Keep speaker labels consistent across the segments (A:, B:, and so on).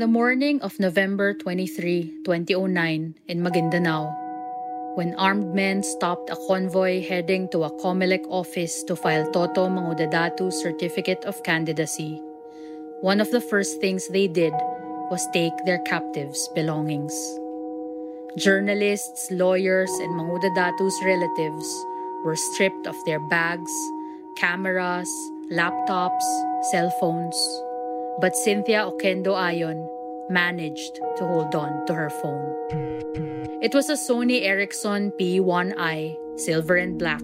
A: The morning of November 23, 2009, in Maguindanao, when armed men stopped a convoy heading to a COMELEC office to file Toto Mangudadatu's certificate of candidacy, one of the first things they did was take their captives' belongings. Journalists, lawyers, and Mangudadatu's relatives were stripped of their bags, cameras, laptops, cell phones. But Cynthia Oquendo Ayon managed to hold on to her phone. It was a Sony Ericsson P1i, silver and black,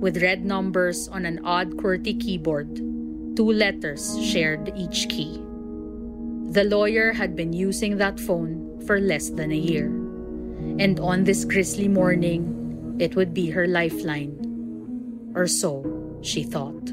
A: with red numbers on an odd QWERTY keyboard. Two letters shared each key. The lawyer had been using that phone for less than a year. And on this grisly morning, it would be her lifeline. Or so she thought.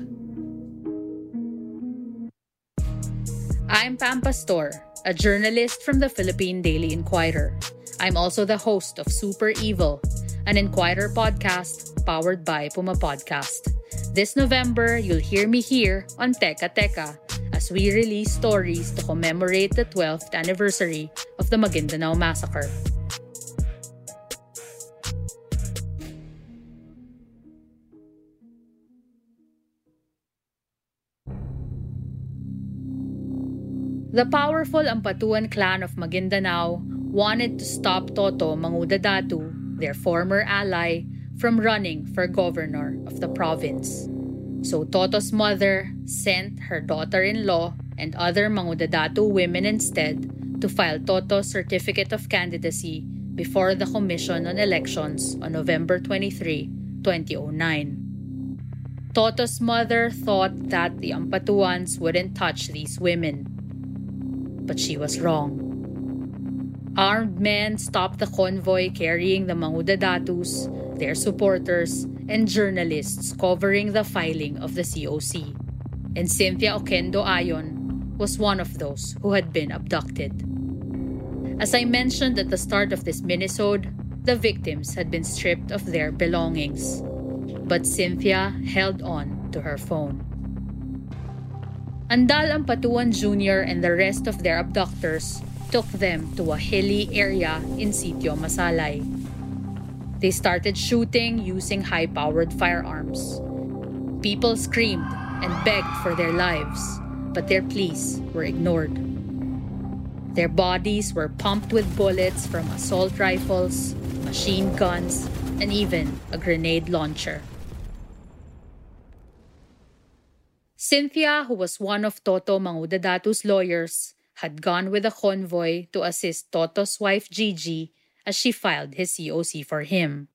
A: I'm Pam Pastor, a journalist from the Philippine Daily Inquirer. I'm also the host of Super Evil, an Inquirer podcast powered by Puma Podcast. This November, you'll hear me here on Teka Teka as we release stories to commemorate the 12th anniversary of the Maguindanao Massacre. The powerful Ampatuan clan of Maguindanao wanted to stop Toto Mangudadatu, their former ally, from running for governor of the province. So Toto's mother sent her daughter-in-law and other Mangudadatu women instead to file Toto's certificate of candidacy before the Commission on Elections on November 23, 2009. Toto's mother thought that the Ampatuans wouldn't touch these women but she was wrong. Armed men stopped the convoy carrying the Mangudadatus, their supporters, and journalists covering the filing of the COC. And Cynthia Oquendo Ayon was one of those who had been abducted. As I mentioned at the start of this minisode, the victims had been stripped of their belongings. But Cynthia held on to her phone. Andal Ampatuan Jr. and the rest of their abductors took them to a hilly area in Sitio Masalay. They started shooting using high powered firearms. People screamed and begged for their lives, but their pleas were ignored. Their bodies were pumped with bullets from assault rifles, machine guns, and even a grenade launcher. Cynthia, who was one of Toto Mangudadatu's lawyers, had gone with a convoy to assist Toto's wife Gigi as she filed his COC for him.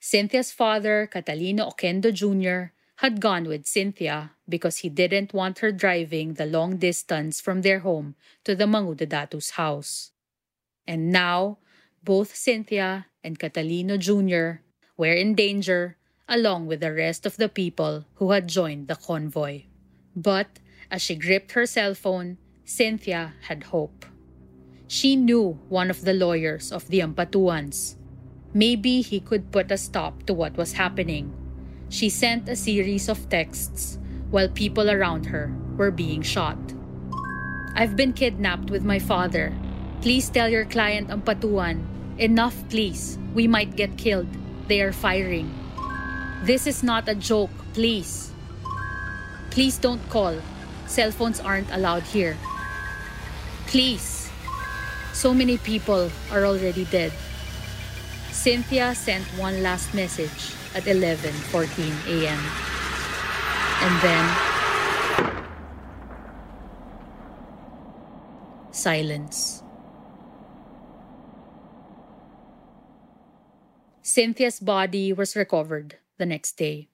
A: Cynthia's father, Catalino Oquendo Jr., had gone with Cynthia because he didn't want her driving the long distance from their home to the Mangudadatu's house. And now, both Cynthia and Catalino Jr. were in danger along with the rest of the people who had joined the convoy. But as she gripped her cell phone, Cynthia had hope. She knew one of the lawyers of the Ampatuans. Maybe he could put a stop to what was happening. She sent a series of texts while people around her were being shot. I've been kidnapped with my father. Please tell your client Ampatuan. Enough, please. We might get killed. They are firing. This is not a joke, please. Please don't call. Cell phones aren't allowed here. Please. So many people are already dead. Cynthia sent one last message at 11:14 a.m. And then silence. Cynthia's body was recovered the next day.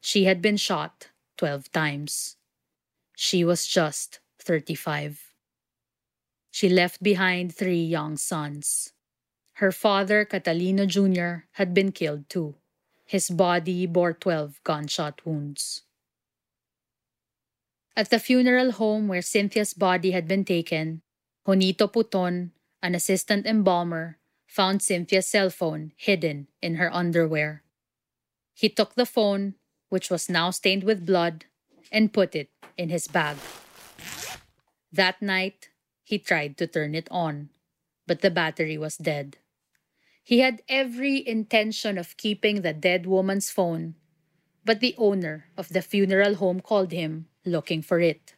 A: She had been shot 12 times. She was just 35. She left behind three young sons. Her father, Catalino Jr., had been killed too. His body bore 12 gunshot wounds. At the funeral home where Cynthia's body had been taken, Jonito Puton, an assistant embalmer, found Cynthia's cell phone hidden in her underwear. He took the phone, which was now stained with blood, and put it in his bag. That night, he tried to turn it on, but the battery was dead. He had every intention of keeping the dead woman's phone, but the owner of the funeral home called him looking for it,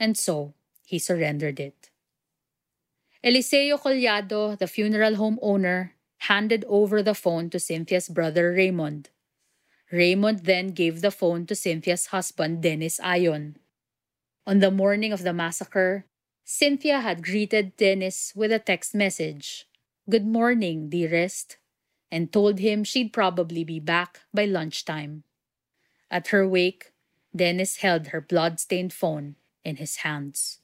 A: and so he surrendered it. Eliseo Collado, the funeral home owner, handed over the phone to Cynthia's brother Raymond. Raymond then gave the phone to Cynthia's husband Dennis Ayon. On the morning of the massacre, Cynthia had greeted Dennis with a text message, Good morning, dearest, and told him she'd probably be back by lunchtime. At her wake, Dennis held her blood-stained phone in his hands.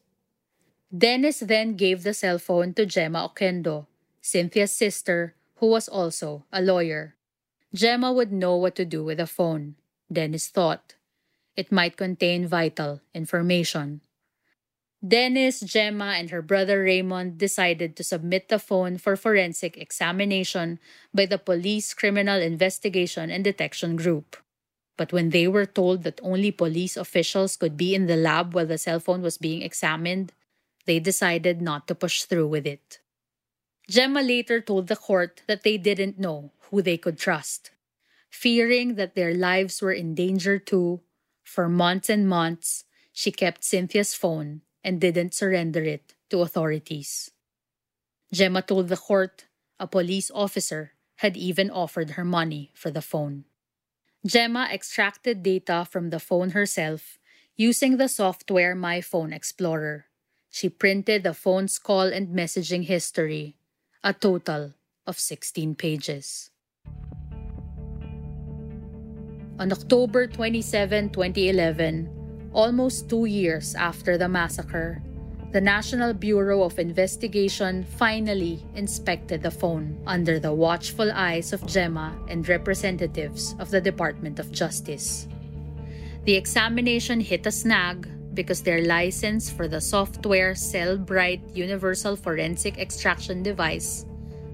A: Dennis then gave the cell phone to Gemma Oquendo, Cynthia's sister, who was also a lawyer. Gemma would know what to do with the phone, Dennis thought. It might contain vital information. Dennis, Gemma, and her brother Raymond decided to submit the phone for forensic examination by the Police Criminal Investigation and Detection Group. But when they were told that only police officials could be in the lab while the cell phone was being examined, they decided not to push through with it. Gemma later told the court that they didn't know who they could trust. Fearing that their lives were in danger too, for months and months, she kept Cynthia's phone and didn't surrender it to authorities. Gemma told the court a police officer had even offered her money for the phone. Gemma extracted data from the phone herself using the software My Phone Explorer. She printed the phone's call and messaging history, a total of 16 pages. On October 27, 2011, Almost two years after the massacre, the National Bureau of Investigation finally inspected the phone under the watchful eyes of Gemma and representatives of the Department of Justice. The examination hit a snag because their license for the software Cellebrite Universal Forensic Extraction Device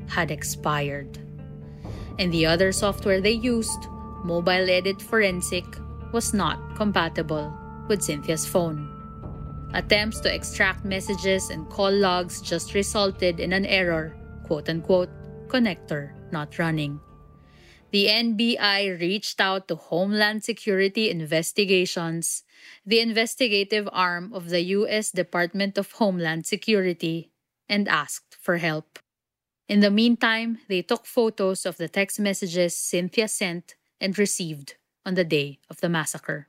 A: had expired. And the other software they used, MOBILedit Forensic, was not compatible with Cynthia's phone. Attempts to extract messages and call logs just resulted in an error, quote unquote, connector not running. The NBI reached out to Homeland Security Investigations, the investigative arm of the U.S. Department of Homeland Security, and asked for help. In the meantime, they took photos of the text messages Cynthia sent and received on the day of the massacre.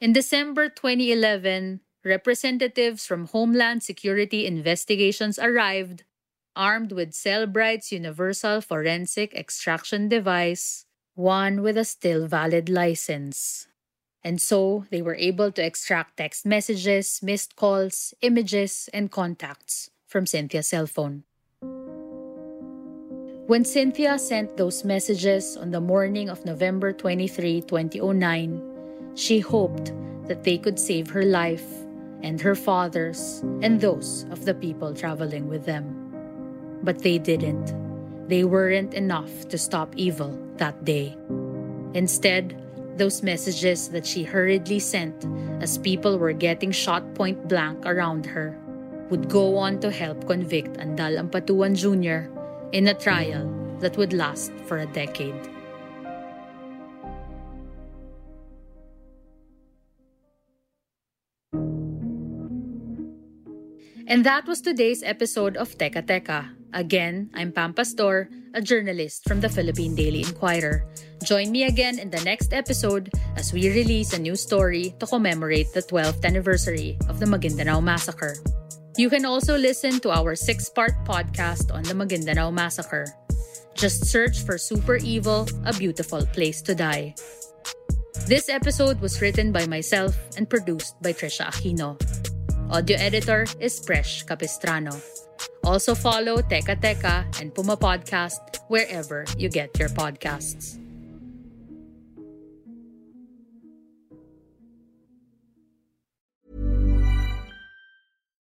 A: In December 2011, representatives from Homeland Security Investigations arrived, armed with Cellebrite's Universal Forensic Extraction Device, one with a still valid license. And so they were able to extract text messages, missed calls, images, and contacts from Cynthia's cell phone. When Cynthia sent those messages on the morning of November 23, 2009, she hoped that they could save her life and her father's and those of the people traveling with them. But they didn't. They weren't enough to stop evil that day. Instead, those messages that she hurriedly sent as people were getting shot point blank around her would go on to help convict Andal Ampatuan Jr. in a trial that would last for a decade. And that was today's episode of Teka Teka. Again, I'm Pam Pastor, a journalist from the Philippine Daily Inquirer. Join me again in the next episode as we release a new story to commemorate the 12th anniversary of the Maguindanao Massacre. You can also listen to our six part podcast on the Maguindanao Massacre. Just search for Super Evil, a beautiful place to die. This episode was written by myself and produced by Trisha Aquino. Audio editor is Presh Capistrano. Also follow Teka Teka and Puma Podcast wherever you get your podcasts.